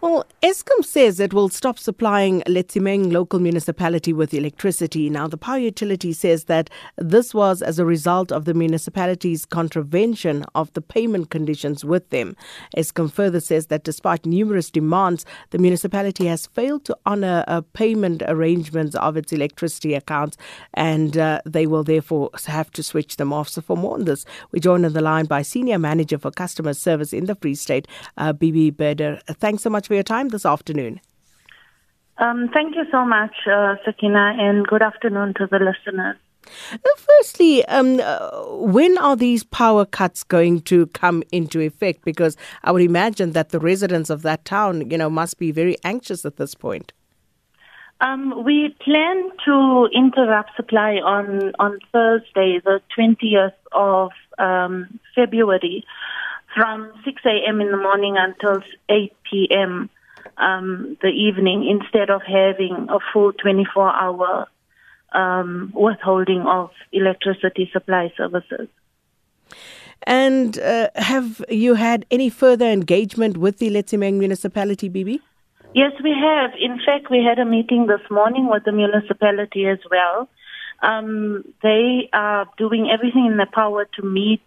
Well, Eskom says it will stop supplying Letsemeng local municipality with electricity. Now, the power utility says that this was as a result of the municipality's contravention of the payment conditions with them. Eskom further says that despite numerous demands, the municipality has failed to honor uh, payment arrangements of its electricity accounts and uh, they will therefore have to switch them off. So, for more on this, we're joined on the line by Senior Manager for Customer Service in the Free State, uh, Bibi Berder. Thanks so much for your time this afternoon. Um, thank you so much, uh, Sakina, and good afternoon to the listeners. Uh, firstly, um, uh, when are these power cuts going to come into effect? Because I would imagine that the residents of that town, you know, must be very anxious at this point. Um, we plan to interrupt supply on on Thursday, the twentieth of um, February from 6 a.m. in the morning until 8 p.m. Um, the evening instead of having a full 24 hour um, withholding of electricity supply services. And uh, have you had any further engagement with the Letsemeng municipality, Bibi? Yes, we have. In fact, we had a meeting this morning with the municipality as well. Um, they are doing everything in their power to meet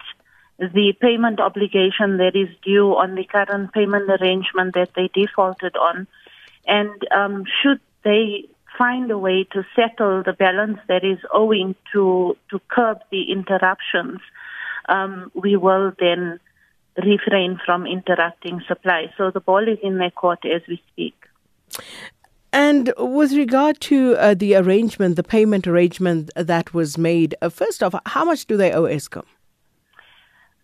the payment obligation that is due on the current payment arrangement that they defaulted on. And um, should they find a way to settle the balance that is owing to, to curb the interruptions, um, we will then refrain from interrupting supply. So the ball is in their court as we speak. And with regard to uh, the arrangement, the payment arrangement that was made, uh, first off, how much do they owe Eskom?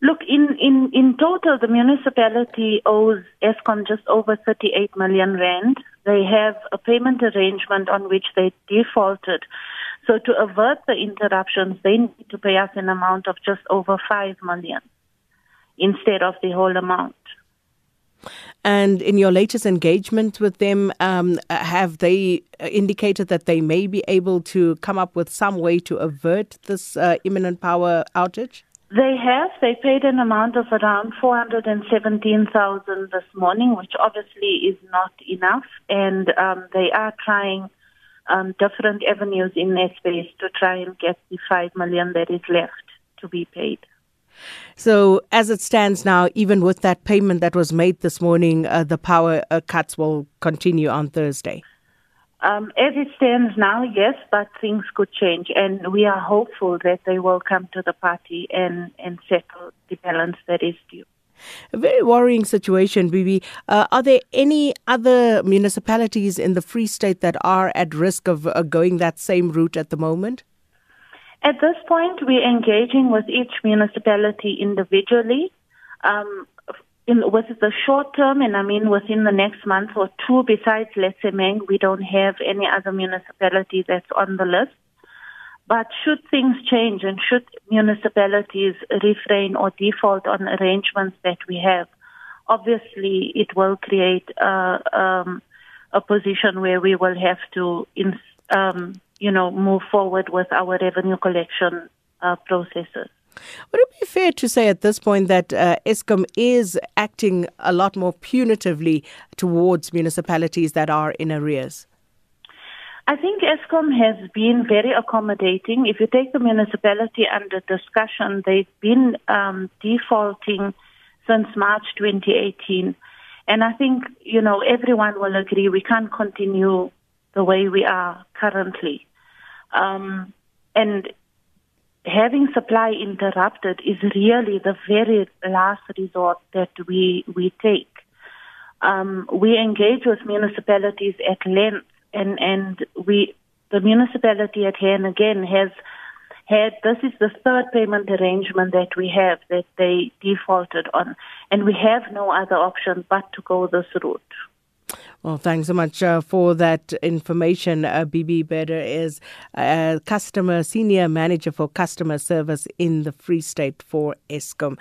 Look, in, in, in total, the municipality owes Eskom just over 38 million rand. They have a payment arrangement on which they defaulted. So to avert the interruptions, they need to pay us an amount of just over 5 million instead of the whole amount. And in your latest engagement with them, um, have they indicated that they may be able to come up with some way to avert this uh, imminent power outage? They have. They paid an amount of around 417,000 this morning, which obviously is not enough. And um, they are trying um, different avenues in their space to try and get the 5 million that is left to be paid. So, as it stands now, even with that payment that was made this morning, uh, the power uh, cuts will continue on Thursday. Um, as it stands now, yes, but things could change, and we are hopeful that they will come to the party and, and settle the balance that is due. A very worrying situation, Bibi. Uh, are there any other municipalities in the Free State that are at risk of uh, going that same route at the moment? At this point, we're engaging with each municipality individually. Um, in, with the short term, and I mean within the next month or two, besides Letsemeng, we don't have any other municipality that's on the list. But should things change and should municipalities refrain or default on arrangements that we have, obviously it will create a, um, a position where we will have to, um, you know, move forward with our revenue collection uh, processes. Be fair to say at this point that uh, Eskom is acting a lot more punitively towards municipalities that are in arrears? I think Eskom has been very accommodating. If you take the municipality under discussion, they've been um, defaulting since March 2018. And I think, you know, everyone will agree we can't continue the way we are currently. Um, and having supply interrupted is really the very last resort that we we take. Um, we engage with municipalities at length, and and we the municipality at hand again has had this is the third payment arrangement that we have that they defaulted on, and we have no other option but to go this route. Well, thanks so much uh, for that information. Uh, Bibi Berder is a customer senior manager for customer service in the Free State for Eskom.